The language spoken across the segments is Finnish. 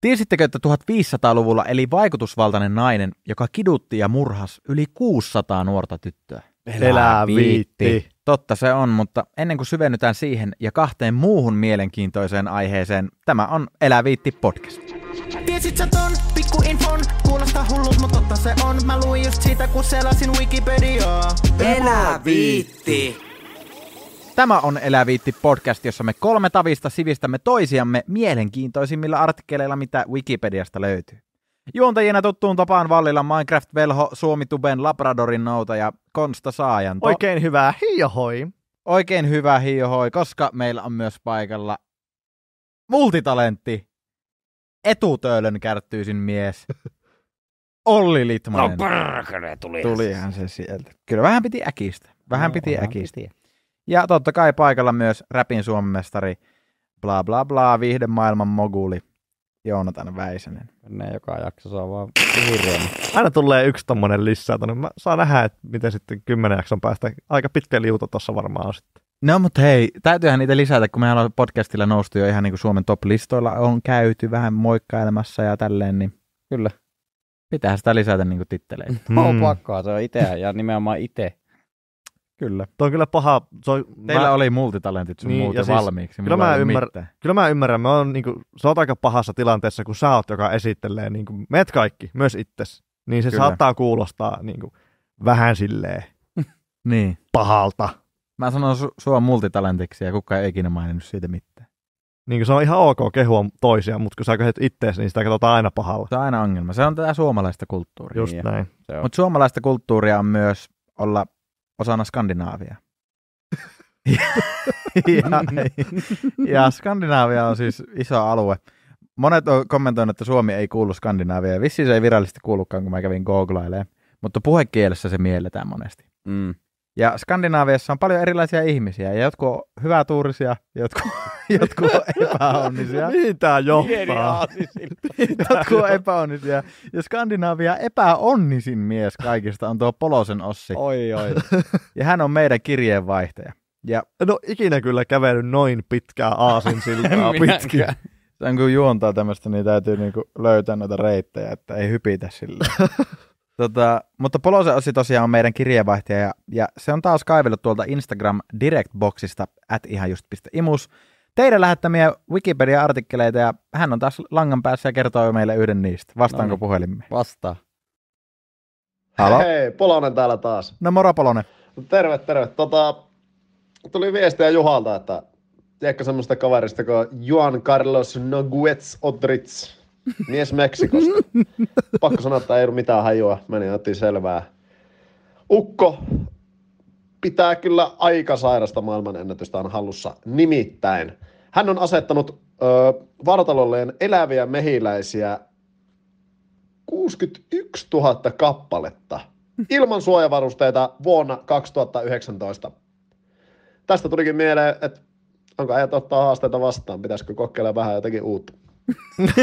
Tiesittekö, että 1500-luvulla eli vaikutusvaltainen nainen, joka kidutti ja murhas yli 600 nuorta tyttöä? Elää viitti. Totta se on, mutta ennen kuin syvennytään siihen ja kahteen muuhun mielenkiintoiseen aiheeseen, tämä on Elää viitti podcast. Tiesit sä ton pikku infon? Kuulostaa hullut, mutta totta se on. Mä luin just siitä, kun selasin Wikipediaa. Elää viitti. Tämä on Elää viitti podcast, jossa me kolme tavista sivistämme toisiamme mielenkiintoisimmilla artikkeleilla, mitä Wikipediasta löytyy. Juontajina tuttuun tapaan vallilla Minecraft-velho, Suomituben Labradorin nouta ja Konsta Saajanto. Oikein hyvää hiohoi. Oikein hyvä hiohoi, koska meillä on myös paikalla multitalentti, etutöölön kärttyisin mies, Olli No Litmanen. perkele, tuli. Tulihan se sieltä. Kyllä vähän piti äkistä. Vähän No, piti äkistä. piti. Ja totta kai paikalla myös räpin suomestari, bla bla bla, viihdemaailman moguli, Joonatan Väisänen. Ne joka jakso saa vaan hirveän. Aina tulee yksi tommonen lisää tonne. Mä saa nähdä, että miten sitten kymmenen jakson päästä. Aika pitkä liuta tossa varmaan on sitten. No mutta hei, täytyyhän niitä lisätä, kun mehän on podcastilla noustu jo ihan niin kuin Suomen top-listoilla on käyty vähän moikkailemassa ja tälleen, niin Kyllä. pitää sitä lisätä niin kuin titteleitä. Mm. On pakkoa, se on itse ja nimenomaan itse. Kyllä. Tuo on kyllä paha. Se on, Teillä mä, oli multitalentit sun Niin, niin, muuten siis valmiiksi. kyllä mä ymmär- mitään. Kyllä mä ymmärrän. Mä oon niinku, sä oot aika pahassa tilanteessa, kun sä oot, joka esittelee niinku, meet kaikki, myös itses. Niin se Kyllä. saattaa kuulostaa niinku, vähän silleen Niin. pahalta. Mä sanon su- sua multitalentiksi ja kukaan ei ikinä maininnut siitä mitään. Niin se on ihan ok kehua toisia, mutta kun sä köhet ittees, niin sitä katsotaan aina pahalla. Se on aina ongelma. Se on tätä suomalaista kulttuuria. Just Niin. näin. Mutta suomalaista kulttuuria on myös olla osana Skandinaavia. ja, ja Skandinavia on siis iso alue. Monet on kommentoinut, että Suomi ei kuulu Skandinaaviaan. Vissiin se ei virallisesti kuulukaan, kun mä kävin googlailemaan. Mutta puhekielessä se mielletään monesti. Mm. Ja Skandinaaviassa on paljon erilaisia ihmisiä. Ja jotkut on hyvätuurisia, jotkut, jotkut on epäonnisia. Mihin tää johtaa? jotkut on epäonnisia. Ja Skandinaavia epäonnisin mies kaikista on tuo Polosen Ossi. Oi, oi. Ja hän on meidän kirjeenvaihtaja. Ja En ole ikinä kyllä kävellyt noin pitkää aasinsiltaa pitkin. Minäkään. sen kun juontaa tämmöistä, niin täytyy niinku löytää noita reittejä, että ei hypitä sille. Tota, mutta Polosen Ossi tosiaan on meidän kirjeenvaihtaja ja, ja se on taas kaivellut tuolta Instagram Direct-boxista at ihan just imus teidän lähettämiä Wikipedia-artikkeleita ja hän on taas langan päässä ja kertoo meille yhden niistä. Vastaanko No niin. puhelimeen? Vastaa. Halo? Hei, Polonen täällä taas. No moro Polonen. Terve, terve. Tota, tuli viestiä Juhalta, että tiedätkö semmoista kaverista kuin Juan Carlos Noguets Odrits, mies Meksikosta. Pakko sanoa, että ei ollut mitään hajua, meni otin selvää. Ukko pitää kyllä aika sairasta maailmanennätystä on hallussa. Nimittäin hän on asettanut ö, vartalolleen eläviä mehiläisiä 61 000 kappaletta ilman suojavarusteita vuonna 2019. Tästä tulikin mieleen, että onko ajat ottaa haasteita vastaan, pitäisikö kokeilla vähän jotakin uutta.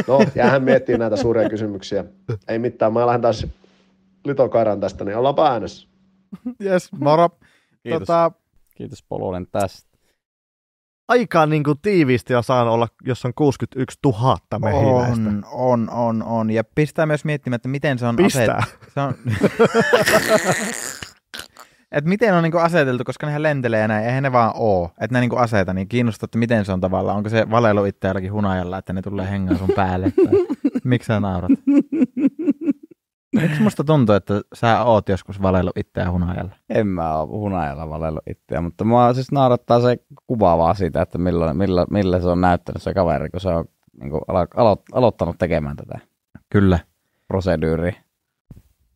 No, ja hän miettii näitä suuria kysymyksiä. Ei mitään, mä lähden taas litokairan tästä, niin ollaan äänessä. Yes, moro. Kiitos. Tota, Kiitos Polonen tästä. Aika niin kuin tiiviisti ja saan olla, jos on 61 000 mehiläistä. on, on, on, on. Ja pistää myös miettimään, että miten se on Pistää. aset- Se on... Et miten on niinku aseteltu, koska nehän lentelee ja näin, eihän ne vaan oo. Että ne niinku aseta, niin kiinnostaa, että miten se on tavallaan. Onko se valelu itse jollakin hunajalla, että ne tulee hengaan sun päälle? Tai... Miksi sä naurat? Miksi musta tuntuu, että sä oot joskus valelu itseä hunajalla? En mä ole hunajalla valellut itseä, mutta mua siis naurattaa se kuva vaan siitä, että millä, millä, millä se on näyttänyt se kaveri, kun se on niin kuin alo, alo, aloittanut tekemään tätä Kyllä. proseduuria.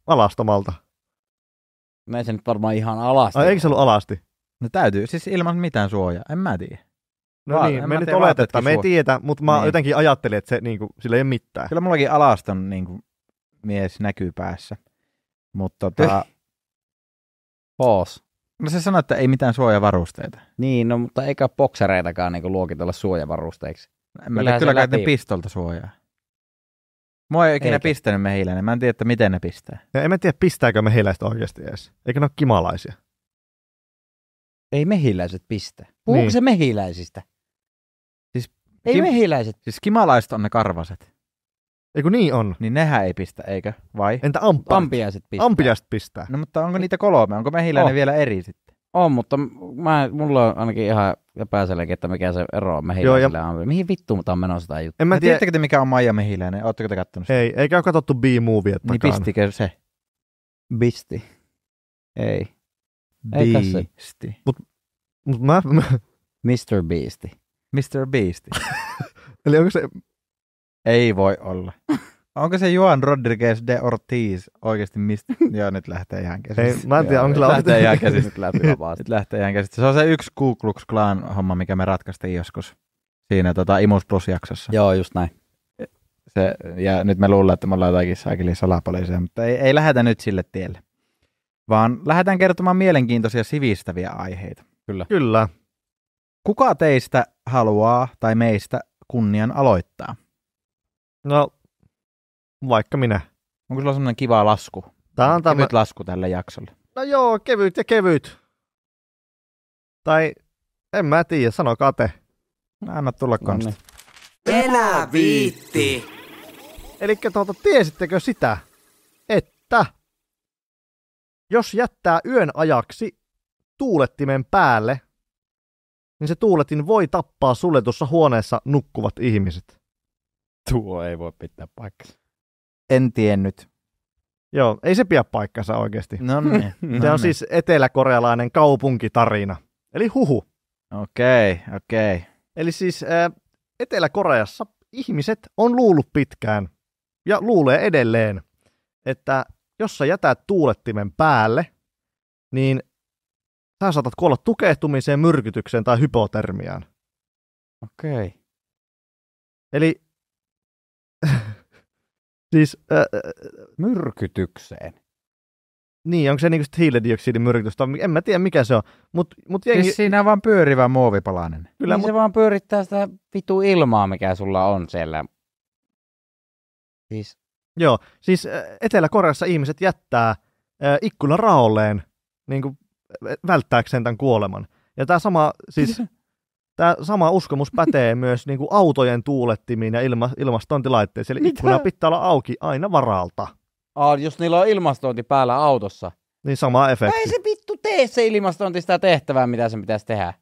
Alastomalta. No ei se nyt varmaan ihan alasti. Ai eikö se ollut alasti? No täytyy, siis ilman mitään suojaa. En mä tiedä. No Va- niin, en me mä nyt oletetaan, me ei tiedä, mutta mä Niin. jotenkin ajattelin, että se, niin kuin, sillä ei ole mitään. Kyllä mullakin alaston niin kuin, mies näkyy päässä. Mutta tota, Poos. no se sanoi, että ei mitään suojavarusteita. Niin, no mutta eikä boksereitakaan niin luokitella suojavarusteiksi. En mä kyllä kai pistolta suojaa. Mua ei ikinä Eikä. pistänyt mehiläinen. Mä en tiedä, että miten ne pistää. Ja en mä tiedä, pistääkö mehiläistä oikeasti edes. Eikö ne ole kimalaisia? Ei mehiläiset pistä. Puhuuko Niin. se mehiläisistä? Siis Ei kim- mehiläiset. Siis kimalaiset on ne karvaset. Eikö niin on? Niin nehän ei pistä, eikö? Vai? Entä ampparit? Ampiaiset pistää. Ampiaiset pistää. No mutta onko niitä kolme? Onko mehiläinen Oh. vielä eri sitten? On, mutta mä, mulla on ainakin ihan epäselkeä, että mikä se ero on mehiläisillä ja... Mihin vittuun tämä on menossa tämä juttu? En mä tiedä, Tiedättekö te mikä on Maija Mehiläinen? Oletteko te kattonut sitä? ei, eikä ole katsottu B-moviet Niin pistikö se? Bisti. Ei. Beasti. Mut mä, mä, Mr. Beasti. Mr. Beasti. eli onko se, ei voi olla. Onko se Juan Rodriguez de Ortiz oikeasti mistä? Joo, nyt lähtee ihan käsistä. ei, mä en tiedä, onko lähtee ihan käsistä. Nyt lähti vapaasti. Nyt lähtee ihan käsistä. Se on se yksi Ku Klux Klan homma, mikä me ratkaistiin joskus siinä tota, Imus Plus-jaksossa. Joo, just näin. Se, ja nyt me luullaan, että me ollaan jotakin saakeli salapoliiseja, mutta ei, ei lähdetä nyt sille tielle. Vaan lähdetään kertomaan mielenkiintoisia sivistäviä aiheita. Kyllä. Kuka teistä haluaa tai meistä kunnian aloittaa? No, vaikka minä. Onko sulla semmoinen kiva lasku? Tää on tämä, Kevyt lasku tälle jaksolle. no joo, kevyt ja kevyt. Tai en mä tiedä, sanokaa te. No, anna tulla No konsta. niin. Enää viitti. Eli tuota, tiesittekö sitä, että jos jättää yön ajaksi tuulettimen päälle, niin se tuuletin voi tappaa suljetussa huoneessa nukkuvat ihmiset. Tuo ei voi pitää paikkaa. En tiennyt. Joo, ei se pidä paikkansa oikeasti. No niin. Se on siis eteläkorealainen kaupunkitarina, eli huhu. Okei, okay, okei. Okay. Eli siis ää, Etelä-Koreassa ihmiset on luullut pitkään ja luulee edelleen, että jos sä jätät tuulettimen päälle, niin sä saatat kuolla tukehtumiseen, myrkytykseen tai hypotermiaan. Okei. Okay. Eli siis, äh, Myrkytykseen. niin, onko se niinku hiilidioksidimyrkytys, tai en mä tiedä mikä se on, mutta mut jengi, Siis siinä on vaan pyörivä muovipalanen. kyllä, Kyllä mut, niin se vaan pyörittää sitä vitu ilmaa, mikä sulla on siellä. Siis, joo, siis äh, Etelä-Koreassa ihmiset jättää äh, ikkunan raolleen niin kuin, välttääkseen tämän kuoleman. Ja tämä sama, siis, tämä sama uskomus pätee myös niin kuin autojen tuulettimiin ja ilma, ilmastointilaitteisiin. Eli Mitä? ikkuna pitää olla auki aina varalta. aa, jos niillä on ilmastointi päällä autossa. Niin sama efekti. Ei se vittu tee se ilmastointi sitä tehtävää, mitä sen pitäisi tehdä.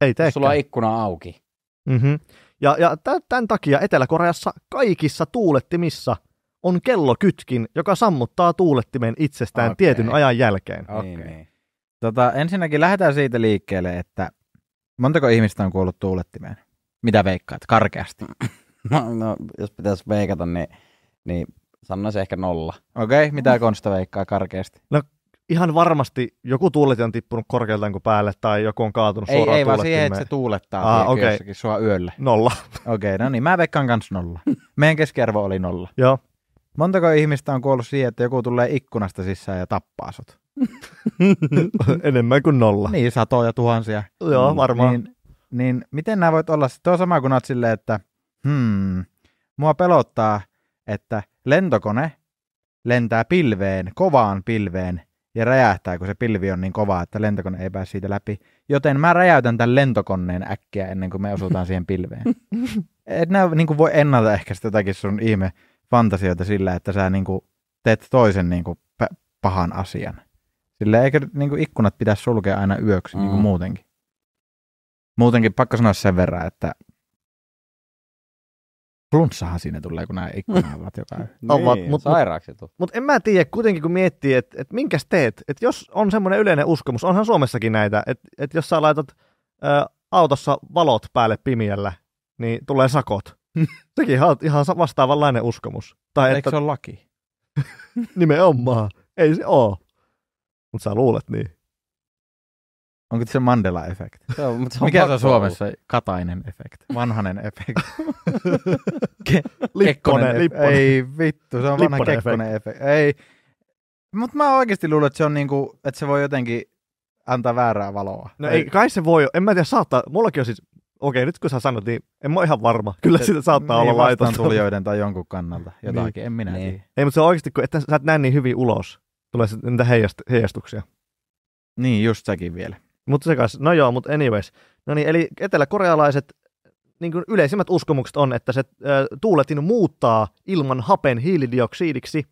Ei Jos sulla on ikkuna auki. Mm-hmm. Ja, ja tä- tämän takia Etelä-Koreassa kaikissa tuulettimissa on kellokytkin, joka sammuttaa tuulettimen itsestään Okei. tietyn ajan jälkeen. Okei. Niin, niin. Tota, ensinnäkin lähdetään siitä liikkeelle, että montako ihmistä on kuollut tuulettimeen? Mitä veikkaat? Karkeasti. No, no, jos pitäisi veikata, niin, niin sanoisin ehkä nolla. Okei, okay, mitä Konsta veikkaa karkeasti? Ihan varmasti joku tuuletin on tippunut korkealta kuin päälle tai joku on kaatunut Ei, suoraan ei vaan siihen, että se tuulettaa Aa, ah, okay. jossakin sua yölle. Nolla. Okei, okay, no niin, mä veikkaan kans nolla. Meidän keskiarvo oli nolla. Joo. Montako ihmistä on kuollut siihen, että joku tulee ikkunasta sisään ja tappaa sut? Enemmän kuin nolla. Niin, satoja tuhansia. Joo, varmaan. Niin, niin miten nämä voit olla? Tuo on sama kuin oot silleen, että hmm, mua pelottaa, että lentokone lentää pilveen, kovaan pilveen ja räjähtää, kun se pilvi on niin kova, että lentokone ei pääse siitä läpi. Joten mä räjäytän tämän lentokoneen äkkiä ennen kuin me osutaan siihen pilveen. Et nää niin kuin voi ennaltaehkäistä jotakin sun ihme fantasioita sillä, että sä niin kuin teet toisen niin kuin p- pahan asian. Sillä eikö niin kuin ikkunat pitäisi sulkea aina yöksi niin kuin Mm. muutenkin. Muutenkin pakko sanoa sen verran, että flunssahan siinä tulee, kun nämä ikkunat ovat joka yö. Niin, mut- sairaaksi tuu. Mutta en mä tiedä kuitenkin, kun miettii, että et minkäs teet. Että jos on semmoinen yleinen uskomus, onhan Suomessakin näitä, että et jos sä laitat ä, autossa valot päälle pimiällä, niin tulee sakot. Sekin on ihan vastaavanlainen uskomus. Tai Eikö että se ole laki? nimenomaan, ei se oo. Mutta sä luulet niin. Onko se Mandela-efekti? Se on, mutta se on Mikä se on Suomessa? Katainen efekti. Vanhanen efekti. Ke- Lipponen, Lipponen. Ei vittu, se on vanha Lipponen Kekkonen efekti. Ei. Mutta mä oikeasti luulen, että se on niinku, että se voi jotenkin antaa väärää valoa. No ei, kai se voi, en mä tiedä, saattaa, mullakin on siis, okei nyt kun sä sanot, niin en mä ole ihan varma. Kyllä sitä saattaa niin, olla laitonta. tulijoiden tai jonkun kannalta. Jotakin, en minä Niin. tiedä. Ei, mutta se on oikeasti, kun että sä et näe niin hyvin ulos. Tulee niitä heijast- heijastuksia. Niin, just sekin vielä. Mutta se kanssa, no joo, mutta anyways. No niin, eli eteläkorealaiset, niin kuin yleisimmät uskomukset on, että se ö, tuuletin muuttaa ilman hapen hiilidioksidiksi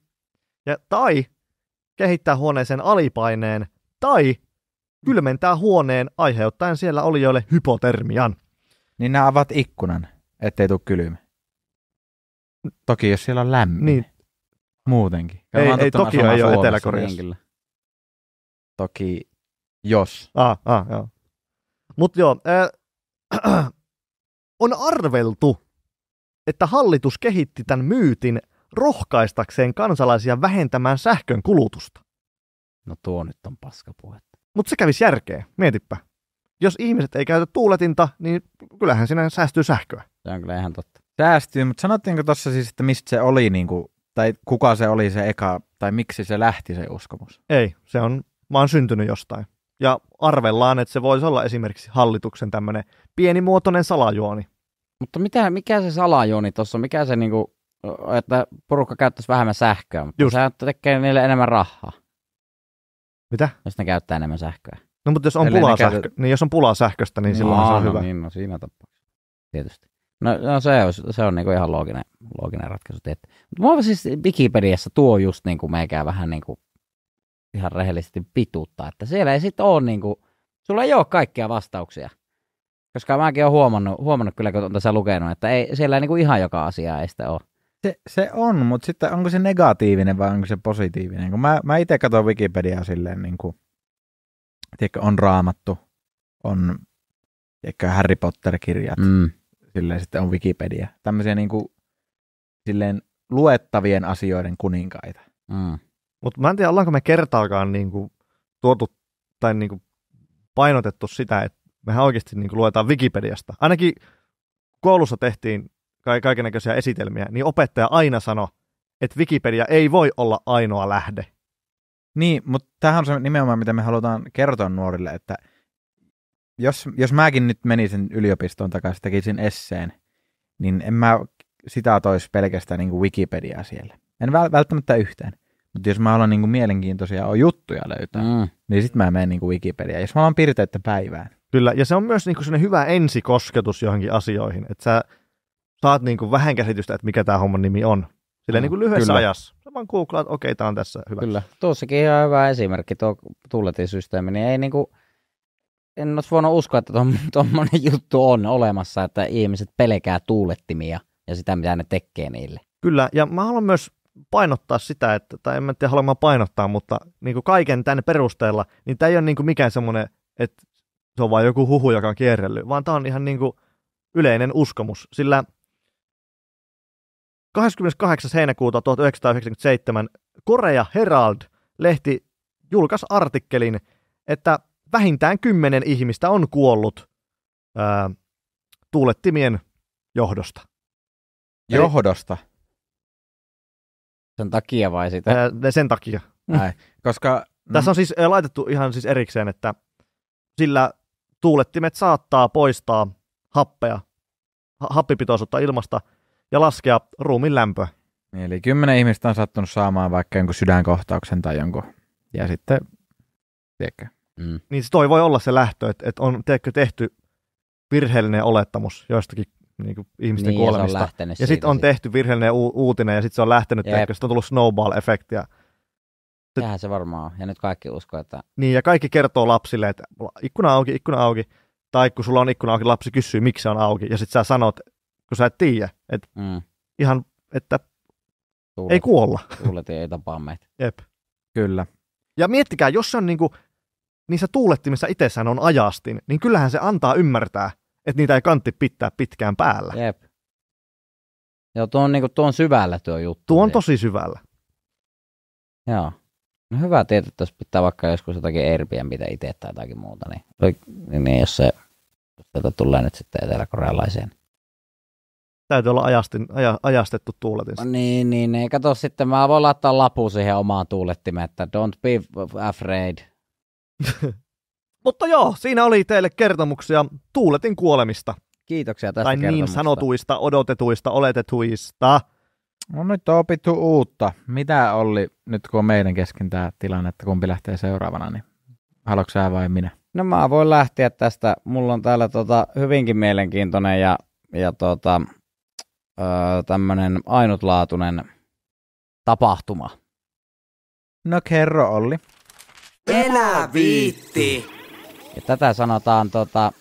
ja, tai kehittää huoneeseen alipaineen tai kylmentää huoneen aiheuttaen siellä olijoille hypotermian. Niin nämä avaat ikkunan, ettei tule kylmä. Toki jos siellä on lämmin. Niin. Muutenkin. Ei- ei, Tokio asumaan ei ole. Etelä-Koreassa. Niin. Toki jos. Ah, ah, joo. Mutta joo, äh, on arveltu, että hallitus kehitti tämän myytin rohkaistakseen kansalaisia vähentämään sähkön kulutusta. No tuo nyt on paskapuhetta. Mutta se kävisi järkeä, mietipä. Jos ihmiset ei käytä tuuletinta, niin kyllähän siinä säästyy sähköä. Se on kyllä ihan totta. Säästyy, mutta sanottiinko tuossa siis, että mistä se oli, niin kuin, tai kuka se oli se eka, tai miksi se lähti se uskomus? Ei, se on, mä oon syntynyt jostain. Ja arvellaan, että se voisi olla esimerkiksi hallituksen tämmöinen pienimuotoinen salajuoni. Mutta mitä, mikä se salajuoni tuossa on? Mikä se niinku, että porukka käyttäisi vähemmän sähköä, mutta Just. se tekee niille enemmän rahaa, Mitä? jos ne käyttää enemmän sähköä. No mutta jos on, pulaa sähkö, niin jos on pulaa sähköstä, niin silloin se on no, hyvä. Niin, no siinä tapauksessa. Tietysti. No, no se on, se on niinku ihan looginen, looginen ratkaisu. Mutta mua siis Wikipediassa tuo just niinku meikää vähän niinku ihan rehellisesti pituutta, että siellä ei sitten ole niinku, sulla ei ole kaikkia vastauksia. Koska mäkin olen huomannut, huomannut kyllä, kun on tässä lukenut, että ei, siellä ei niinku ihan joka asia ei sitä ole. Se, se on, mutta sitten onko se negatiivinen vai onko se positiivinen? Kun mä, mä itse katson Wikipediaa silleen, niin kuin, tiedätkö, on raamattu, on tiedätkö, Harry Potter-kirjat, mm. Silleen sitten on Wikipedia. Tämmöisiä niin kuin, silleen luettavien asioiden kuninkaita. Mm. Mutta mä en tiedä, ollaanko me kertaakaan niinku tuotu tai niinku painotettu sitä, että mehän oikeasti niinku luetaan Wikipediasta. Ainakin koulussa tehtiin ka- kaikenlaisia esitelmiä, niin opettaja aina sanoi, että Wikipedia ei voi olla ainoa lähde. Niin, mutta tämähän on se nimenomaan, mitä me halutaan kertoa nuorille, että jos, jos mäkin nyt menisin yliopistoon takaisin, tekisin esseen, niin en mä sitä toisi pelkästään niin kuin Wikipediaa siellä. En väl- välttämättä yhtään. Mutta jos mä haluan niin kuin mielenkiintoisia on juttuja löytää, mm. Niin sitten mä menen niin kuin Wikipediaan. Jos mä haluan piirteitä päivään. Kyllä, ja se on myös niinku sellainen hyvä ensikosketus johonkin asioihin, että sä saat niinku vähän käsitystä, että mikä tämä homman nimi on. Silleen Mm, niinku lyhyessä kyllä. ajassa. Sä vaan googlaat, okei, okay, tämä on tässä hyvä. Kyllä. Tuossakin ihan hyvä esimerkki, tuo tuuletinsysteemi, niin ei niinku, en olisi voinut uskoa, että tuommoinen juttu on olemassa, että ihmiset pelkää tuulettimia ja sitä, mitä ne tekee niille. Kyllä, ja mä haluan myös painottaa sitä, että, tai en mä tiedä haluan painottaa, mutta niin kuin kaiken tänne perusteella, niin tämä ei ole niin kuin mikään semmoinen, että se on vain joku huhu, joka on kierrellyt, vaan tämä on ihan niin kuin yleinen uskomus, sillä 28. heinäkuuta 1997 Korea Herald-lehti julkaisi artikkelin, että vähintään kymmenen ihmistä on kuollut ää, tuulettimien johdosta. Eli- Johdosta. Sen takia vai sitä? Ää, sen takia. Näin. Koska Tässä on siis laitettu ihan siis erikseen, että sillä tuulettimet saattaa poistaa happea, ha- happipitoisuutta ilmasta ja laskea ruumin lämpöä. Niin, Eli kymmenen ihmistä on sattunut saamaan vaikka jonkun sydänkohtauksen tai jonkun. Ja sitten, tiedätkö, Mm. Niin se toi voi olla se lähtö, että, että on teekö, tehty virheellinen olettamus joistakin niin kuin ihmisten Niin, ja kuolemista. Ja siitä sitten on sit. tehty virheellinen u- uutinen ja sitten se on lähtenyt, teekö, sitten on tullut snowball-efekti. Ja, Sehän se varmaan on. Ja nyt kaikki uskoo, että niin, ja kaikki kertoo lapsille, että ikkuna auki, ikkuna auki. Tai kun sulla on ikkuna auki, lapsi kysyy, miksi se on auki. Ja sitten sä sanot, kun sä et tiedä, että mm, ihan, että tuulet, ei kuolla. tuuletin ei tapaa meitä. Jep. kyllä. Ja miettikää, jos se on niinku, niissä tuulettimissa itsessään on ajastin, niin kyllähän se antaa ymmärtää, että niitä ei kantti pitää pitkään päällä. Jep. Joo, tuo on, niinku, tuo on syvällä tuo juttu. Tuo on Siis. tosi syvällä. Joo. No hyvä tietää, että jos pitää vaikka joskus jotakin Airbnbitä itse tai jotakin muuta, niin, niin, niin jos se jos tätä tulee nyt sitten eteläkorealaiseen. Täytyy olla ajastin, aja, ajastettu tuuletin. No niin, niin, ei kato sitten, mä voin laittaa lapu siihen omaan tuulettimeen, että don't be afraid. Mutta joo, siinä oli teille kertomuksia tuuletin kuolemista. Kiitoksia tästä tai niin sanotuista, odotetuista, oletetuista. No nyt on opittu uutta. Mitä oli nyt kun on meidän kesken tämä tilanne, että kumpi lähtee seuraavana, niin haluatko sä vai minä? No mä voin lähteä tästä. Mulla on täällä tota hyvinkin mielenkiintoinen ja ja tota, öö, tämmöinen ainutlaatuinen tapahtuma. No kerro Olli. Enää viitti. Ja tätä sanotaan tota,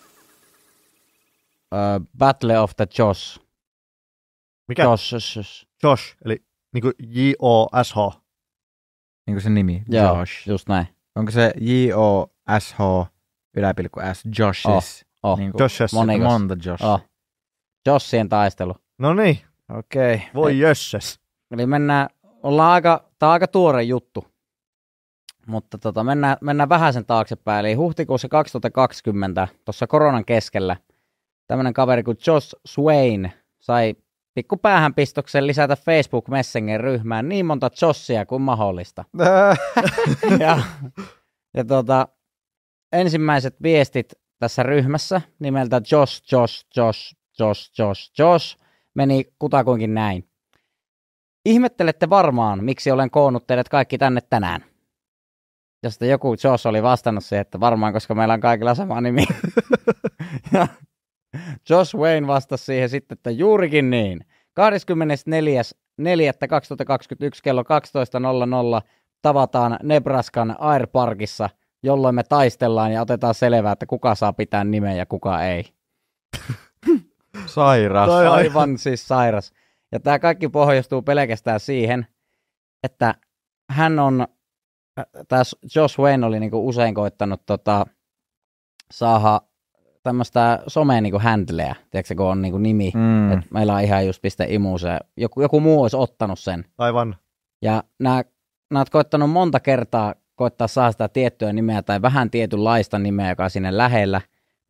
öö, Battle of the Josh. Mikä? Josh. Josh. Josh, eli niinku J-O-S-H. Niin kuin se nimi, Joo, Josh. just näin. Onko se J-O-S-H yläpilkku S, Joshis? Oh, Niin kuin Joshes. Moni- Monikas. monta Josh. Oh. Jossien taistelu. No niin, Okei. Okay. voi jösses. Eli mennään, ollaan aika, tää on aika tuore juttu. Mutta tota, mennään, mennään vähän sen taaksepäin. Eli huhtikuussa 2020, tuossa koronan keskellä, tämmöinen kaveri kuin Josh Swain sai pikku päähänpistoksen lisätä Facebook Messenger-ryhmään niin monta Joshia kuin mahdollista. ja, ja tota, ensimmäiset viestit tässä ryhmässä nimeltä Josh, Josh, Josh, Josh, Josh, Josh meni kutakuinkin näin. Ihmettelette varmaan, miksi olen koonnut teidät kaikki tänne tänään. Ja sitten joku Josh oli vastannut siihen, että varmaan, koska meillä on kaikilla sama nimi. ja Josh Wayne vastasi siihen sitten, että juurikin niin. 24.4.2021 kello 12.00 tavataan Nebraskan Air Parkissa, jolloin me taistellaan ja otetaan selvää, että kuka saa pitää nimen ja kuka ei. Sairas. Toi- Ai, ai. Aivan siis sairas. Ja tämä kaikki pohjastuu pelkästään siihen, että hän on, tämä Josh Wayne oli niinku usein koittanut tota, saada tämmöistä somea niinku handleä, tiedätkö, kun on niinku nimi. Mm. Mm. Et meillä on ihan just piste imu se, joku, joku muu olisi ottanut sen. Aivan. Ja nämä, nämä oot koittanut monta kertaa koittaa saada sitä tiettyä nimeä tai vähän tietynlaista nimeä, joka on sinne lähellä,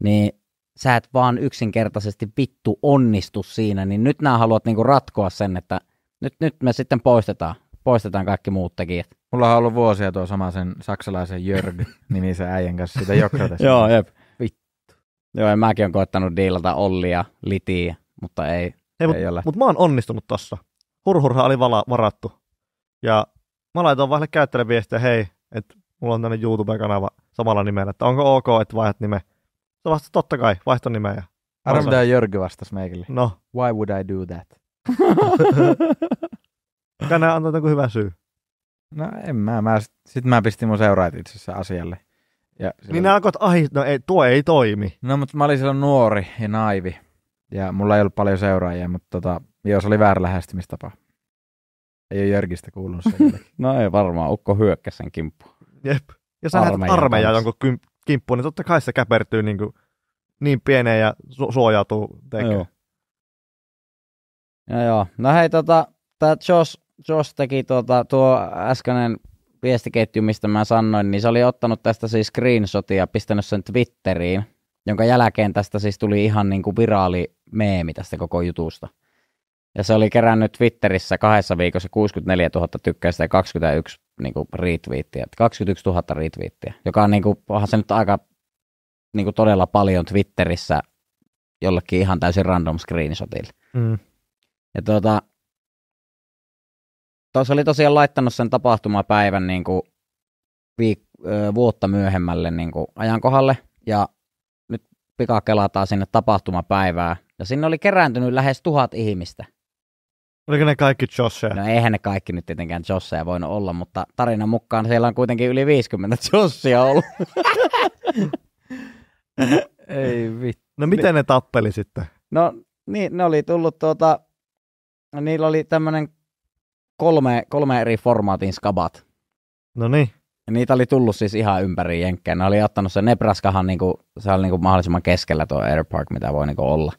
niin sä et vaan yksinkertaisesti vittu onnistu siinä, niin nyt nämä haluat niinku ratkoa sen, että nyt, nyt me sitten poistetaan, poistetaan kaikki muut tekijät. Mulla on ollut vuosia tuo sama sen saksalaisen Jörg-nimisen äijän kanssa siitä Jokratesta. Joo, jep. Vittu. Joo, ja mäkin olen koittanut diilata Ollia, Litiä, mutta ei. Hei, Ei mutta ole. mut mä oon onnistunut tossa. Hurhurha oli vala, varattu. Ja mä laitoin vaihde käyttäjälle viestiä, hei, että mulla on tämmönen YouTube-kanava samalla nimellä, että onko ok, että vaihdat nimeä. Se vastasi, totta kai, vaihto nimeä. Ja, Arvo mitä Jörg vastasi meikille. no, Why would I do that? tänään antaa joku hyvä syy. No en mä. mä sit, sit mä pistin mun seuraajat itse asiassa asialle. Ja silloin, Niin ne alkoivat, ai, no ei, tuo ei toimi. No mutta mä olin silloin nuori ja naivi. Ja mulla ei ollut paljon seuraajia, mutta tota, joo, se oli väärä lähestymistapa. Ei ole Jörgistä kuulunut sen No ei varmaan, Ukko hyökkäsi sen kimppuun. Jep. Ja sä lähdet Armeijan armeijaan jonkun kimppuun, niin totta kai se käpertyy niin, kuin, niin pieneen ja su- suojautuu tekemään. Joo. Ja joo. No hei, tota, tää Josh, Josh teki tota, tuo äskeinen viestiketju, mistä mä sanoin, niin se oli ottanut tästä siis screenshotin ja pistänyt sen Twitteriin, jonka jälkeen tästä siis tuli ihan niin kuin viraali meemi tästä koko jutusta. Ja se oli kerännyt Twitterissä kahdessa viikossa 64 000 tykkäystä ja 21 niin kuin retweettiä, 21 000 retweettiä, joka on niin kuin, onhan se nyt aika niin kuin todella paljon Twitterissä jollekin ihan täysin random screenshotille. Mm. Ja tuota, tuossa oli tosiaan laittanut sen tapahtumapäivän niin kuin viik- vuotta myöhemmälle niin kuin ajankohalle, ja nyt pikakelataan sinne tapahtumapäivää, ja sinne oli kerääntynyt lähes tuhat ihmistä. Oliko ne kaikki Joshia? No eihän ne kaikki nyt tietenkään Josseja voinut olla, mutta tarinan mukaan siellä on kuitenkin yli 50 Jossia ollut. Ei vittu. No miten ne tappeli sitten? No niin, ne oli tullut tuota, niillä oli tämmönen kolme, kolme eri formaatin skabat. No niin. Ja niitä oli tullut siis ihan ympäri jenkkää. Ne oli ottanut se Nebraskahan, niinku, se oli niinku mahdollisimman keskellä tuo Air Park, mitä voi niinku olla.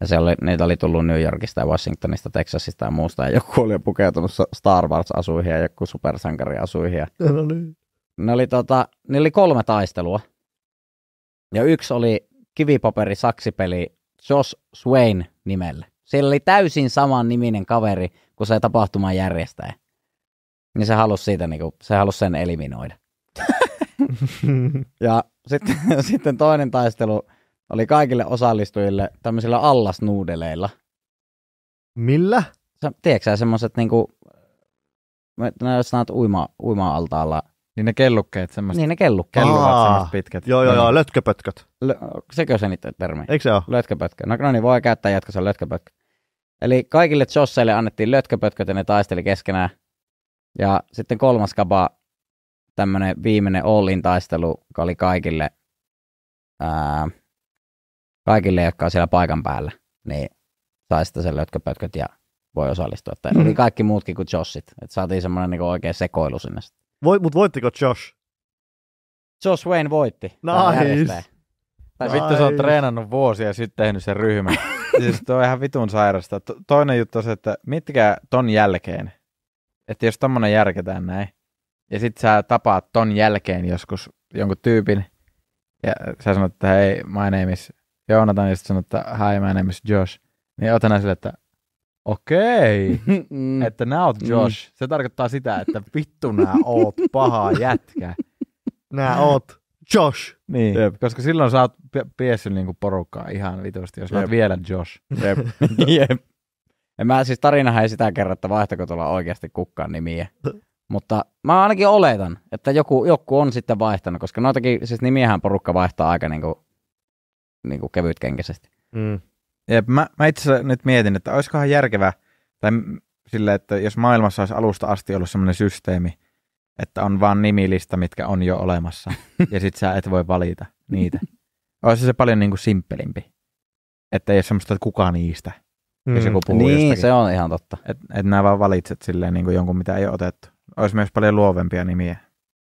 Ja se oli, niitä oli tullut New Yorkista ja Washingtonista, Texasista ja muusta. Ja joku oli pukeutunut Star Wars-asuihin ja joku supersankari-asuihin. Ja No niin. ne oli, tota, ne oli kolme taistelua. Ja yksi oli kivipaperi saksipeli Josh Swain nimellä. Siellä oli täysin saman niminen kaveri kuin se tapahtuman järjestäjä. Niin se halusi siitä, niinku, se halusi sen eliminoida. Ja sitten, sitten toinen taistelu oli kaikille osallistujille tämmöisillä allasnuudeleilla. Millä? Sä, tiedätkö sä semmoiset niinku, ne jos sanot uima, uima-altaalla Niin ne kellukkeet, semmoista. Niin ne kellukkeet. Kelluvat semmoiset pitkät. Joo, joo, Niin. joo, lötköpötköt. Lö, sekö se niitä termi? Eikö se ole? Lötköpötkö. No, no niin, voi käyttää jatkossa lötköpötkö. Eli kaikille Josseille annettiin lötköpötköt ja ne taisteli keskenään. Ja sitten kolmas kapa, tämmönen viimeinen all-in taistelu, joka oli kaikille, ää, kaikille, jotka on siellä paikan päällä, niin sai sitten sen lötköpötköt ja voi osallistua. Että Mm. oli kaikki muutkin kuin Joshit. Että saatiin semmoinen niin oikea sekoilu sinne. Voi, mut voittiko Josh? Josh Wayne voitti. tämä Nice. Tai Vittu se on Nice. treenannut vuosia ja sitten tehnyt sen ryhmän. siis tuo on ihan vitun sairasta. To- toinen juttu on se, että miettikää ton jälkeen. Että jos tommonen järketään näin. Ja sit sä tapaat ton jälkeen joskus jonkun tyypin. Ja sä sanot, että hei, my name is Joonatan. Ja sit sanot, että hi, my name is Josh. Niin oot aina sille, että okei. Mm. Että nää oot Josh. Se tarkoittaa sitä, että vittu nää oot paha jätkä. Nää oot Josh. Niin, Jep. koska silloin sä oot piessyt niinku porukkaa ihan vitusti, jos sä oot Jep. vielä Josh. Jep. Jep. Ja mä siis tarinahan ei sitä kerran, että vaihtako tuolla oikeasti kukkaan nimiä. Mutta mä ainakin oletan, että joku, joku on sitten vaihtanut, koska noitakin, siis nimiähän porukka vaihtaa aika niinku, niinku kevytkenkäisesti. Mm. Jep, mä, mä itse asiassa nyt mietin, että olisikohan järkevää, tai sille, että jos maailmassa olisi alusta asti ollut semmoinen systeemi, että on vaan nimilista, mitkä on jo olemassa, ja sit sä et voi valita niitä. Olisi se paljon niinku simppelimpi. Että ei ole semmoista, että kuka niistä, mm. jos joku puhuu niin, jostakin. se on ihan totta. Että et nää vaan valitset silleen niin kuin jonkun, mitä ei ole otettu. Olisi myös paljon luovempia nimiä.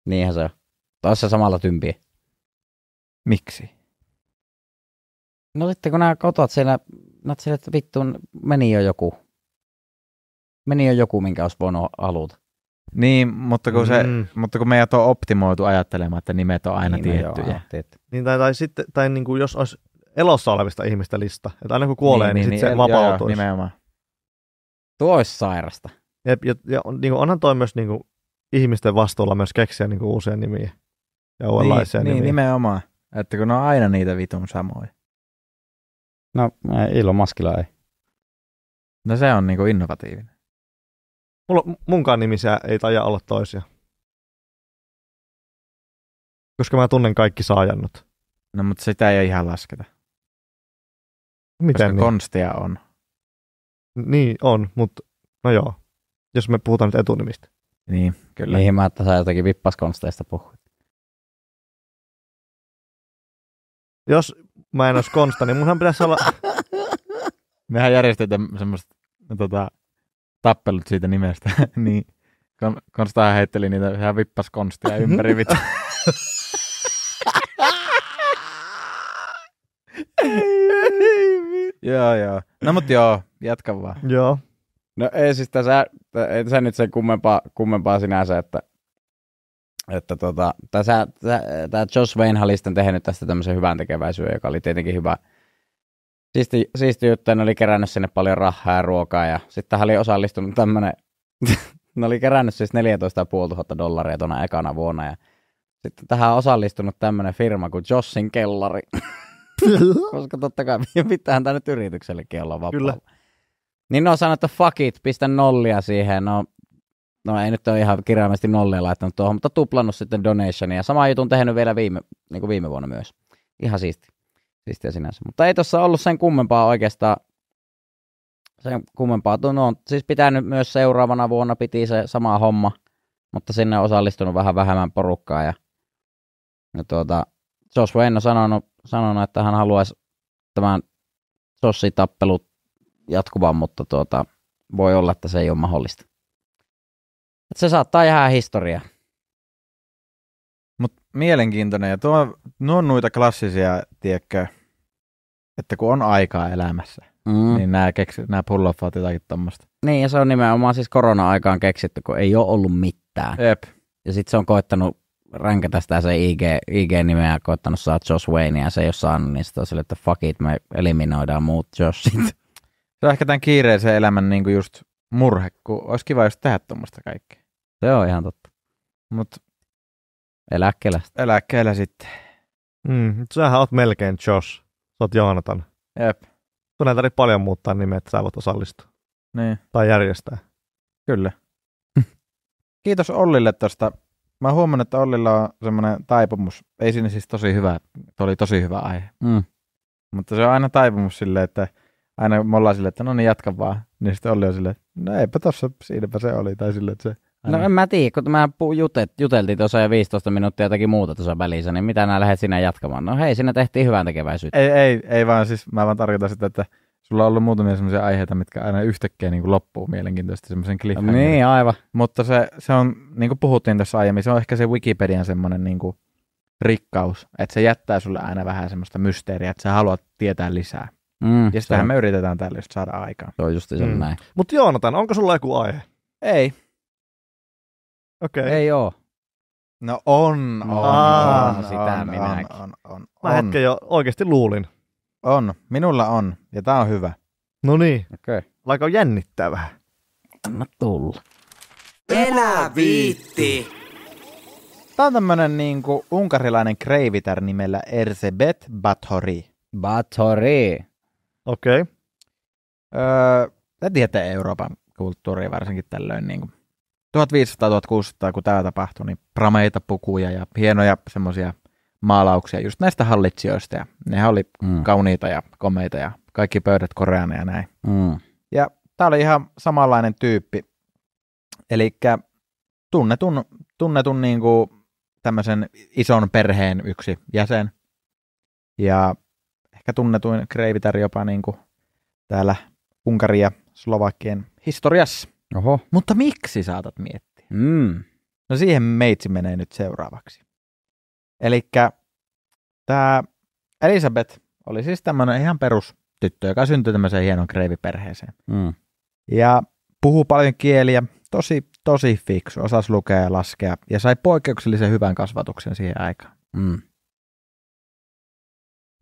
Niinhän se on. Taas se samalla tympiä. Miksi? No sitten kun nämä kotot siellä, näet siellä, että vittu meni jo joku. Meni jo joku, minkä olisi voinut haluta. Niin, mutta kun, se, Mm. mutta kun meidät on optimoitu ajattelemaan, että nimet on aina Niin, no tiettyjä. Joo, tietty. Niin, tai, tai, sitten, tai niin kuin jos olisi elossa olevista ihmistä lista, että aina kun kuolee, niin, niin, sitten se el- vapautuisi. Joo, nimenomaan. Tuo olisi sairasta. ja, ja, ja niin kuin onhan toi myös niin kuin, ihmisten vastuulla myös keksiä niin kuin, uusia nimiä ja uudenlaisia niin, niin, nimiä. nimenomaan. Että kun ne on aina niitä vitun samoja. No, Ilon Maskila ei. No se on niinku innovatiivinen. Mulla, munkaan nimisiä ei taida olla toisia. Koska mä tunnen kaikki saajannut. No mutta sitä ei ihan lasketa. Miten koska niin? konstia on. Niin on, mutta no joo. Jos me puhutaan nyt etunimistä. Niin, kyllä. Mihin mä, että sä jotakin vippaskonsteista puhuit. Jos mä en olisi Konsta, niin munhan pitäisi olla... Mehän järjestetään semmoista tota, tappelut siitä nimestä. niin Kon- Konstahan heitteli niitä ihan vippaskonstia ympäri vittu. joo, joo. No mut joo, jatka vaan. joo. No ei siis tässä, ei tässä nyt sen kummempaa, kummempaa sinänsä, että että tota, tässä, tämä Josh Wayne oli sitten tehnyt tästä tämmöisen hyvän tekeväisyyden, joka oli tietenkin hyvä. Siisti, siisti juttu, ne oli kerännyt sinne paljon rahaa ja ruokaa, ja sitten oli osallistunut tämmöinen, ne oli kerännyt siis 14 500 dollaria tuona ekana vuonna, ja sitten tähän on osallistunut tämmöinen firma kuin Joshin kellari, koska totta kai pitäähän tämä nyt yrityksellekin olla vapaalla. Kyllä. Niin ne on sanonut, että fuck it, pistä nollia siihen. No, no ei nyt ole ihan kirjaimellisesti nollia laittanut tuohon, mutta tuplannut sitten donationia. Sama jutun tehnyt vielä viime, niin kuin viime vuonna myös. Ihan siisti. Siistiä sinänsä. Mutta ei tuossa ollut sen kummempaa oikeastaan. Sen kummempaa. No, siis pitänyt myös seuraavana vuonna piti se sama homma, mutta sinne on osallistunut vähän vähemmän porukkaa. Ja, ja tuota, Josh Wayne on sanonut, sanonut, että hän haluaisi tämän Joshin tappelut jatkuvan, mutta tuota, voi olla, että se ei ole mahdollista. Se saattaa jäädä historiaa. Mielenkiintoinen. Ja tuo, nuo on noita klassisia, tiedätkö, että kun on aikaa elämässä, Mm. Niin. niin nämä, keksi, nämä pulloffaat jotakin tommosta. niin, ja se on nimenomaan siis korona-aikaan keksitty, kun ei ole ollut mitään. Jep. Ja sitten se on koittanut ränkätä sitä se IG, IG-nimeä ja koittanut saada Josh Wayne ja se ei ole saanut, niin sitten on sille, että fuck it, me eliminoidaan muut Joshit. Se on ehkä tämän kiireisen elämän niinku just murhe, kun olisi kiva just tehdä tuommoista kaikkea. se on ihan totta. Mutta Eläkkeellä. eläkkeellä sitten. Mm, sähän oot melkein Josh. Sä oot Joonatan. Jep, Sun ei tarvitse paljon muuttaa nimeä, että sä voit osallistua. niin, Tai järjestää. kyllä. Kiitos Ollille tuosta Mä huomannut, että Ollilla on semmoinen taipumus. Ei siinä siis tosi hyvä, tuo oli tosi hyvä aihe. Mm. Mutta se on aina taipumus silleen, että aina me ollaan silleen, että no niin jatka vaan. Niin sitten Olli on silleen, että no eipä tossa, siinäpä se oli. Tai silleen, että se No en mä tiedä, kun mä jutet, juteltiin tuossa jo 15 minuuttia jotakin muuta tuossa välissä, niin mitä nää lähdet sinä jatkamaan? No hei, siinä tehtiin hyvän tekeväisyyttä. Ei, ei, ei vaan siis, mä vaan tarkoitan sitä, että sulla on ollut muutamia semmoisia aiheita, mitkä aina yhtäkkiä niin kuin loppuu mielenkiintoisesti semmoisen cliffhangerin. Niin, aivan. Mutta se, se on, niin kuin puhuttiin tässä aiemmin, se on ehkä se Wikipedian semmoinen niin kuin rikkaus, että se jättää sulle aina vähän semmoista mysteeriä, että sä haluat tietää lisää. Mm, Ja sitähän on, me yritetään täällä just saada aikaan. se on just se Mm. näin. Mutta Joonatan, onko sulla joku aihe? Ei. Okei. Okay. Ei oo. No on, on, Aa, on, sitä on, minäkin. on, on, on, Mä on, hetken jo oikeasti luulin. on, minulla on, ja tää on hyvä. No niin, Okei. Okay. vaikka jännittää vähän. Anna tulla. Enää viitti. Tää on tämmönen niinku unkarilainen kreivitär nimellä Erzebet Bathori. Batori. Okei. Okay. Öö, te tiedätte Euroopan kulttuuria varsinkin tällöin niin 1500-1600, kun tämä tapahtui, niin prameita pukuja ja hienoja semmoisia maalauksia just näistä hallitsijoista. Ja nehän oli Mm. kauniita ja komeita ja kaikki pöydät koreana ja näin. Mm. Ja tämä oli ihan samanlainen tyyppi. Eli tunnetun, tunnetun niin kuin tämmöisen ison perheen yksi jäsen. Ja ehkä tunnetuin kreivitär jopa niin kuin täällä Unkarin ja Slovakian historiassa. Oho. Mutta miksi saatat miettiä? Mm. No siihen meitsi menee nyt seuraavaksi. Eli tämä Elisabeth oli siis tämmöinen ihan perustyttö, joka syntyi tämmöiseen hienon kreiviperheeseen. Mm. Ja puhuu paljon kieliä, tosi, tosi fiksu, osasi lukea ja laskea ja sai poikkeuksellisen hyvän kasvatuksen siihen aikaan. Mm.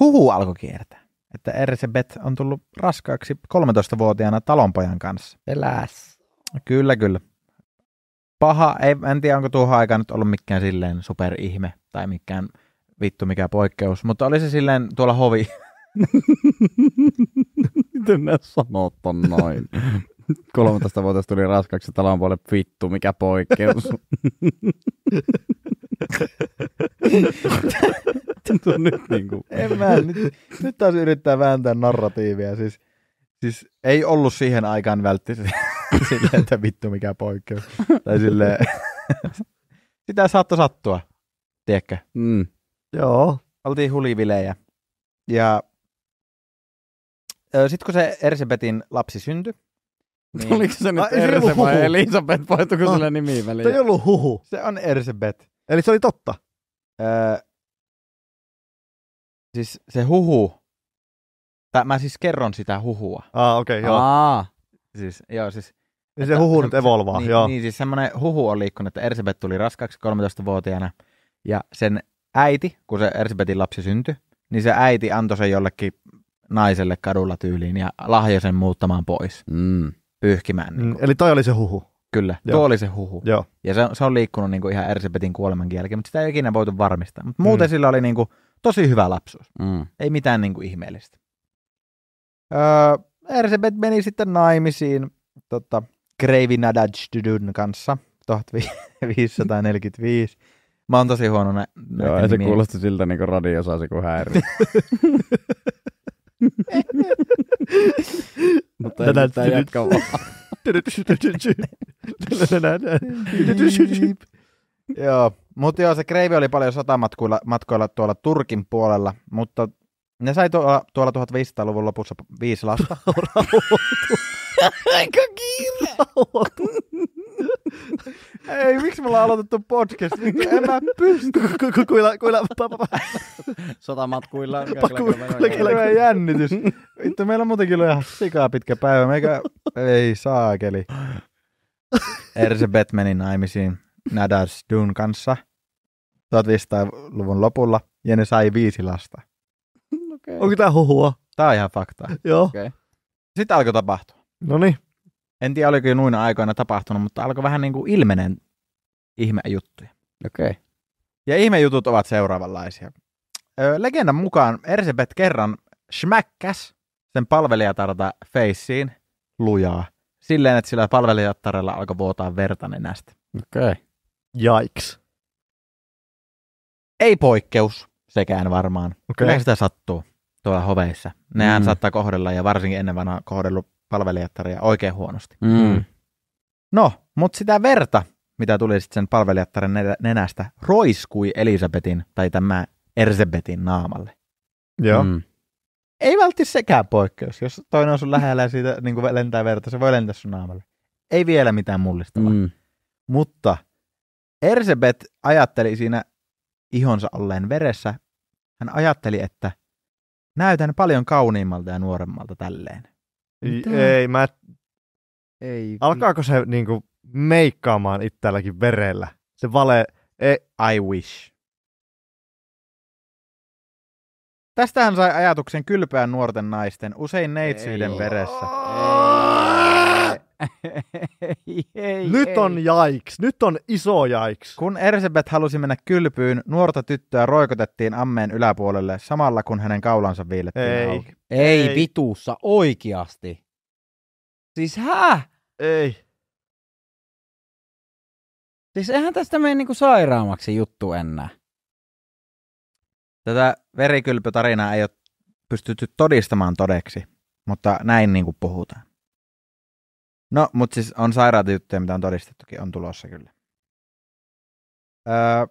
Huhu alkoi kiertää, että Elisabeth on tullut raskaaksi 13-vuotiaana talonpojan kanssa. Eläs. Kyllä, kyllä. Paha, ei, en tiedä onko tuohon aikaan nyt ollut mikään silleen superihme tai mikään vittu mikä poikkeus, mutta oli se silleen tuolla hovi. Miten ne sanoo ton noin? 13-vuotias tuli raskaaksi talon puolelle vittu, mikä poikkeus. Nyt niinku... En mä, nyt, nyt taas yrittää vääntää narratiivia. Siis, siis ei ollut siihen aikaan vältti silleen, että vittu mikä poikkeus. Tai silleen, sitä saattoi sattua, tiedätkö? Mm. Joo. oltiin hulivilejä. Ja sitten kun se Ersebetin lapsi syntyi, niin Oliko se nyt se Erse vai. Elisabeth? Vaihtuiko Ah, sille nimi Se ei väliin? ollut huhu. se on Ersebet. Eli se oli totta. Öö, siis se huhu, tai mä siis kerron sitä huhua. Ah, okei, okay, joo. Aa, Siis, joo, siis, Niin se huhu nyt evolvaa, niin, joo. Niin, siis semmoinen huhu on liikkunut, että Ersebet tuli raskaaksi 13-vuotiaana, ja sen äiti, kun se Ersebetin lapsi syntyi, niin se äiti antoi sen jollekin naiselle kadulla tyyliin ja lahjoi sen muuttamaan pois, mm. pyyhkimään. Niin Mm, eli toi oli se huhu. Kyllä, Joo. tuo oli se huhu. Joo. Ja se, on- se on liikkunut niin kuin ihan Ersebetin kuoleman jälkeen, mutta sitä ei ikinä voitu varmistaa. Mutta muuten Mm. sillä oli niin kuin tosi hyvä lapsuus. Mm. Ei mitään niin kuin ihmeellistä. Öö, Ersebet meni sitten naimisiin tota, Kreivi Nadajdudun kanssa 1545. Mä oon tosi huono nä- Joo, ei se nimien- kuulosti siltä niinku radiosaasi kuin häiri. Mutta ei mitään jatka vaan. Joo, mutta joo, se Kreivi oli paljon sotamatkoilla matkoilla tuolla Turkin puolella, mutta ne sai tuolla, tuolla 1500-luvun lopussa viisi lasta. Aika kiire. Ei, miksi me ollaan aloitettu podcast? En mä pysty. Kuilla, kuilla. Sotamatkuilla. Kyllä, jännitys. Vittu, meillä on muutenkin ollut ihan sikaa pitkä päivä. Meikä... Ei saakeli. Ersebet meni naimisiin Nadas Dun kanssa 1500-luvun lopulla ja ne sai viisi lasta. Okay. Onko tää huhua? Tää on ihan faktaa. Joo. Okay. Sitten alkoi tapahtua. No niin. En tiedä, oliko jo noina aikoina tapahtunut, mutta alkoi vähän niin kuin ilmenen ihmejuttuja. Okay. Ja ihmejutut ovat seuraavanlaisia. Öö, legendan mukaan Ersebet kerran schmäkkäs sen palvelijatarta feissiin lujaa. Silleen, että sillä palvelijattarella alkoi vuotaa verta nenästä. Okay. Jaiks. Ei poikkeus, sekään varmaan. Okei. Kyllä sitä sattuu tuolla hoveissa. Nehän Mm. mm. saattaa kohdella ja varsinkin ennen vanhaa kohdellut palvelijattaria oikein huonosti. Mm. No, mutta sitä verta, mitä tuli sitten sen palvelijattaren nenä- nenästä, roiskui Elisabetin tai tämä Erzebetin naamalle. Joo. Mm. Ei välttämättä sekään poikkeus. Jos toinen on sun lähellä ja siitä niin kuin lentää verta, se voi lentää sun naamalle. Ei vielä mitään mullistavaa. Mm. Mm. Mutta Erzebet ajatteli siinä ihonsa olleen veressä, hän ajatteli, että näytän paljon kauniimmalta ja nuoremmalta tälleen. Mitä? Ei, mä... Ei. Alkaako se niinku meikkaamaan itselläkin verellä? Se vale... Ei, I wish. Tästähän sai ajatuksen kylpeän nuorten naisten, usein neitsyiden Ei. veressä. ei, ei, nyt ei. on jaiks, nyt on iso jaiks. Kun Erzebet halusi mennä kylpyyn, nuorta tyttöä roikotettiin ammeen yläpuolelle samalla kun hänen kaulansa viilettiin Ei. auki. Ei, Ei. vituussa, oikeasti. Siis hä? Ei. Siis eihän tästä mene niinku sairaammaksi juttu enää. Tätä verikylpytarinaa ei ole pystytty todistamaan todeksi, mutta näin niin kuin puhutaan. No, mutta siis on sairaita juttuja, mitä on todistettukin, on tulossa kyllä. Öö,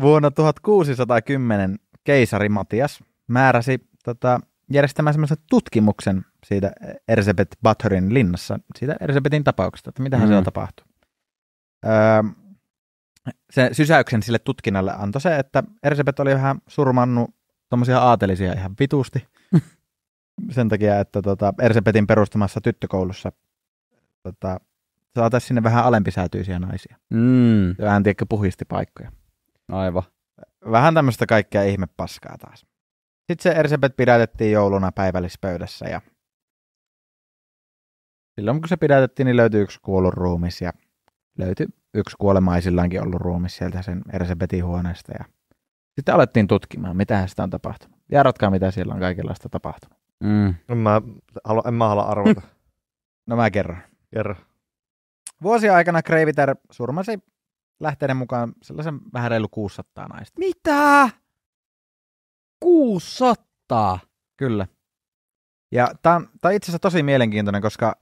vuonna 1610 keisari Matias määräsi tota, järjestämään semmoisen tutkimuksen siitä Erzebet Bathorin linnassa, siitä Erzebetin tapauksesta, että mitä mm. Mm. siellä tapahtui. Öö, se sysäyksen sille tutkinnalle antoi se, että Erzebet oli vähän surmannut tommosia aatelisia ihan vitusti. Sen takia, että tota, Erzebetin perustamassa tyttökoulussa tota, saataisiin sinne vähän alempisäätyisiä naisia. Mm, Ja hän tiedätkö puhisti paikkoja. aivan. Vähän tämmöistä kaikkea ihmepaskaa taas. Sitten se Erzebet pidätettiin jouluna päivällispöydässä ja silloin kun se pidätettiin, niin löytyi yksi kuollut ruumis ja löytyi yksi kuolemaisillaankin ollut ruumis sieltä sen Erzebetin huoneesta ja sitten alettiin tutkimaan, mitä sitä on tapahtunut. Ja arvatkaa, mitä siellä on kaikenlaista tapahtunut. Mm. En mä halua, en mä halua arvata. No mä kerron. Kerro. Vuosien aikana Kreiviter surmasi lähteiden mukaan sellaisen vähän reilu 600 naista. Mitä? 600? Kyllä. Ja tämä on, itse asiassa tosi mielenkiintoinen, koska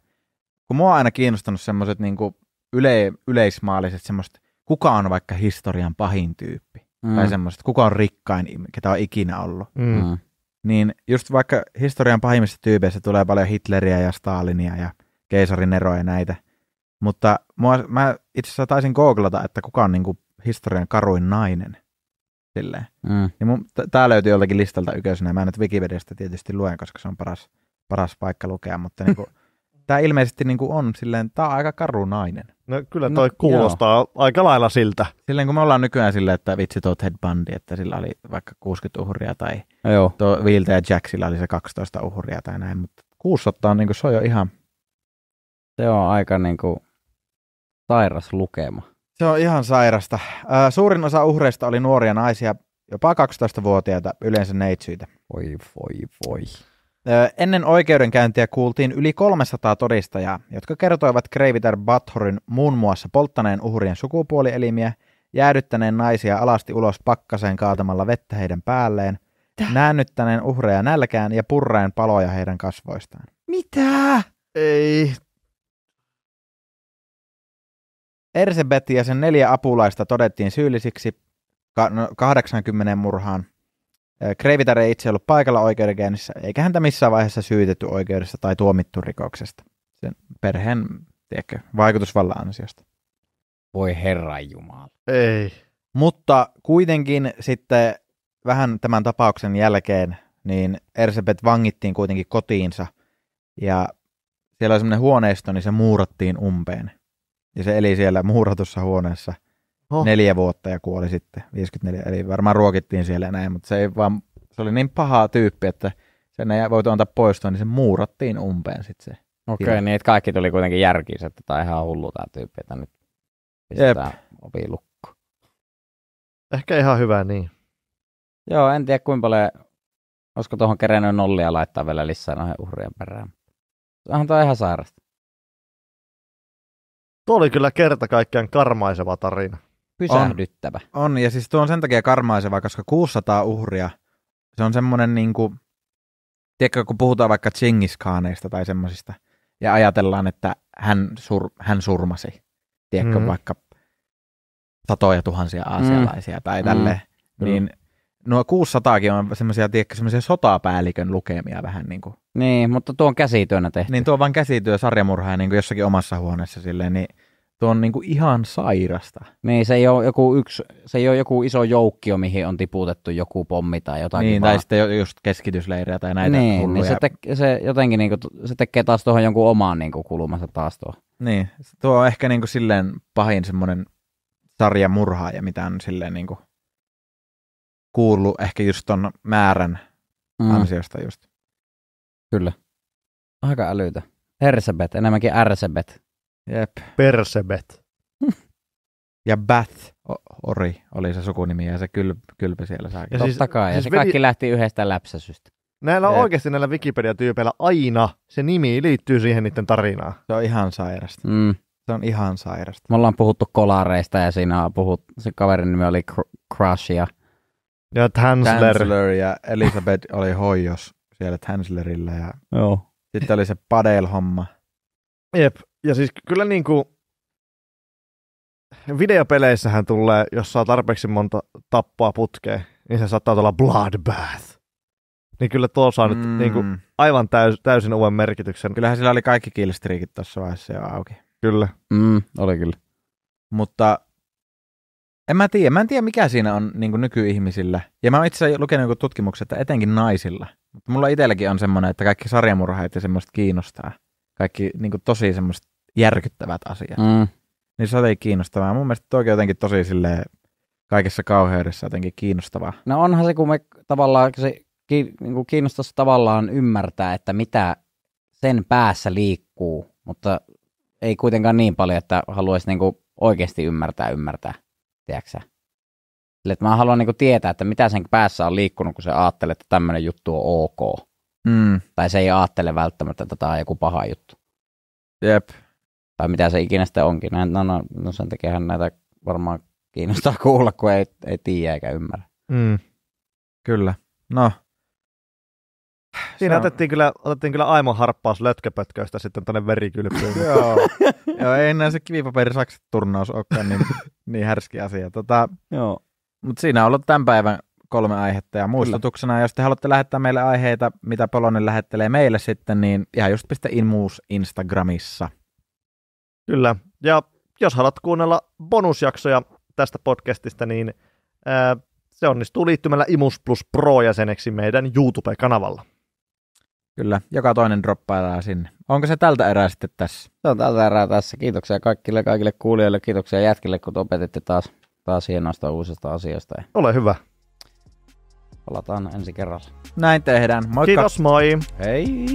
kun mua on aina kiinnostanut semmoiset niinku yle, yleismaalliset semmoista, kuka on vaikka historian pahin tyyppi. Mm. Tai semmoiset, kuka on rikkain, ketä on ikinä ollut. Mm. Mm. Niin just vaikka historian pahimmista tyypeistä tulee paljon Hitleriä ja Stalinia ja keisarin Neroa ja näitä. Mutta mua, mä itse asiassa taisin googlata, että kuka on niinku historian karuin nainen. Silleen. Mm. Niin mun, t- tää löytyy joltakin listalta ykkösenä. Mä nyt Wikipediasta tietysti luen, koska se on paras, paras paikka lukea, mutta niinku, tää ilmeisesti niinku on silleen, tää on aika karu nainen. No kyllä No, toi kuulostaa joo. aika lailla siltä. Silleen kun me ollaan nykyään silleen, että vitsi tuo Ted Bundy, että sillä oli vaikka 60 uhria tai Joo. tuo Wiltä ja Jack, sillä oli se 12 uhria tai näin, mutta 600 on niinku, se on jo ihan, Se on aika niinku sairas lukema. se on ihan sairasta. Suurin osa uhreista oli nuoria naisia, jopa 12-vuotiaita, yleensä neitsyitä. Voi, voi, voi. Ennen oikeudenkäyntiä kuultiin yli 300 todistajaa, jotka kertoivat Kreiviter Bathorin muun muassa polttaneen uhrien sukupuolielimiä, jäädyttäneen naisia alasti ulos pakkaseen kaatamalla vettä heidän päälleen, näännyttäneen uhreja nälkään ja purraen paloja heidän kasvoistaan. Mitä? Ei. Erzebet ja sen neljä apulaista todettiin syyllisiksi ka- no, 80 murhaan. Ö, Kreiviter ei itse ollut paikalla oikeudenkäynnissä, eikä häntä missään vaiheessa syytetty oikeudessa tai tuomittu rikoksesta. Sen perheen, tiedätkö, vaikutusvallan ansiosta. Voi herran jumala. Ei. Mutta kuitenkin sitten vähän tämän tapauksen jälkeen, niin Erzebet vangittiin kuitenkin kotiinsa ja siellä oli semmoinen huoneisto, niin se muurattiin umpeen. Ja se eli siellä muuratussa huoneessa Oh. neljä vuotta ja kuoli sitten 54. Eli varmaan ruokittiin siellä ja näin, mutta se, ei vaan, se oli niin paha tyyppi, että sen ei voitu antaa poistua, niin se muurattiin umpeen sitten se. Okei, okay, niin että kaikki tuli kuitenkin järkiin, että tämä on ihan hullu tämä tyyppi, että nyt pistetään ovi lukko. Ehkä ihan hyvä niin. Joo, en tiedä kuinka paljon, olisiko tuohon kerennyt nollia laittaa vielä lisää noihin uhrien perään. Onhan toi ihan sairasta. Tuo oli kyllä kerta kaikkiaan karmaiseva tarina. pysähdyttävä. On, ja siis tuo on sen takia karmaiseva, koska 600 uhria, se on semmoinen niinku, tiedätkö, kun puhutaan vaikka Chingiskaaneista tai semmoisista, ja ajatellaan, että hän, sur, hän surmasi, tiedätkö, Mm. mm. vaikka satoja tuhansia aasialaisia mm. tai Mm. tälleen, Kyllä. niin nuo 600kin on semmoisia, tiedätkö, semmoisia sotapäällikön lukemia vähän niin kuin. Niin, mutta tuo on käsityönä tehty. Niin tuo on vaan käsityö sarjamurhaa niin kuin jossakin omassa huoneessa silleen, niin tuo on niin kuin ihan sairasta. Niin, se ei ole joku yksi, se ei ole joku iso joukkio, mihin on tiputettu joku pommi tai jotakin. Niin, vaan... tai sitten just keskitysleirejä tai näitä niin, hulluja. niin se, te, se jotenkin niinku, se tekee taas tuohon jonkun omaan niinku kulmansa taas tuo. Niin, tuo on ehkä niinku silleen pahin semmoinen sarjamurhaaja, mitä on silleen niinku kuullut ehkä just ton määrän Mm, ansiosta just. kyllä. Aika älytä. Ersebet, enemmänkin Ersebet. Jep. Persebet. Ja Bath O- Ori oli se sukunimi ja se kyl, kylpy siellä saakin. Ja Totta siis- kai, ja siis se veli- kaikki lähti yhdestä läpsäsystä. Näillä on Jep. oikeasti näillä Wikipedia-tyypeillä aina se nimi liittyy siihen niiden tarinaan. Se on ihan sairasta. Mm. Se on ihan sairasta. Me ollaan puhuttu kolareista ja siinä on puhut, se kaverin nimi oli Cr- Crush ja Ja Tansler. Tansler ja Elizabeth oli hoijos siellä Tanslerillä ja Joo. sitten oli se padel-homma. Jep. Ja siis kyllä niin kuin videopeleissähän tulee, jos saa tarpeeksi monta tappaa putkeen, niin se saattaa tulla bloodbath. Niin kyllä tuo saa mm. nyt niin kuin aivan täys, täysin uuden merkityksen. Kyllähän sillä oli kaikki killstreakit tuossa vaiheessa jo auki. Kyllä. Mm, oli kyllä. Mutta en mä tiedä. Mä en tiedä, mikä siinä on niin nykyihmisillä. Ja mä oon itse asiassa lukenut joku tutkimuksen, että etenkin naisilla. Mutta mulla itselläkin on semmoinen, että kaikki sarjamurhaajat ja semmoista kiinnostaa. Kaikki niin tosi semmoiset järkyttävät asiat. Mm. Niin se on jotenkin kiinnostavaa. Mun mielestä toikin jotenkin tosi silleen kaikessa kauheudessa jotenkin kiinnostavaa. No onhan se, kun me tavallaan se ki, niin kiinnostaisi tavallaan ymmärtää, että mitä sen päässä liikkuu, mutta ei kuitenkaan niin paljon, että haluaisi niin kuin oikeasti ymmärtää, ymmärtää, tiedätkö sä? Sille, että mä haluan niin kuin tietää, että mitä sen päässä on liikkunut, kun se ajattelee, että tämmöinen juttu on ok. Mm. Tai se ei ajattele välttämättä, että tämä on joku paha juttu. Jep. Tai mitä se ikinä sitten onkin. No, no, no, no sen takiahan näitä varmaan kiinnostaa kuulla, kun ei, ei tiedä eikä ymmärrä. Mm. Kyllä. No. Siinä on- otettiin kyllä, otettiin kyllä aimo harppaus lötköpötköistä sitten tänne verikylpyyn. Joo. Joo, ei enää se kivipaperisakset turnaus olekaan niin, niin härski asia. Tota, Joo. Mutta siinä on ollut tämän päivän kolme aihetta ja muistutuksena, jos te haluatte lähettää meille aiheita, mitä Polonen lähettelee meille sitten, niin ihan just pistä inmuus Instagramissa. Kyllä. Ja jos haluat kuunnella bonusjaksoja tästä podcastista, niin ää, se onnistuu liittymällä Imus Plus Pro-jäseneksi meidän YouTube-kanavalla. Kyllä, joka toinen droppaillaan sinne. Onko se tältä erää sitten tässä? Se on tältä erää tässä. Kiitoksia kaikille, kaikille kuulijoille. Kiitoksia jätkille, kun opetitte taas, taas hienoista uusista asioista. Ja Ole hyvä. palataan ensi kerralla. Näin tehdään. Moikka! Kiitos, moi! Hei!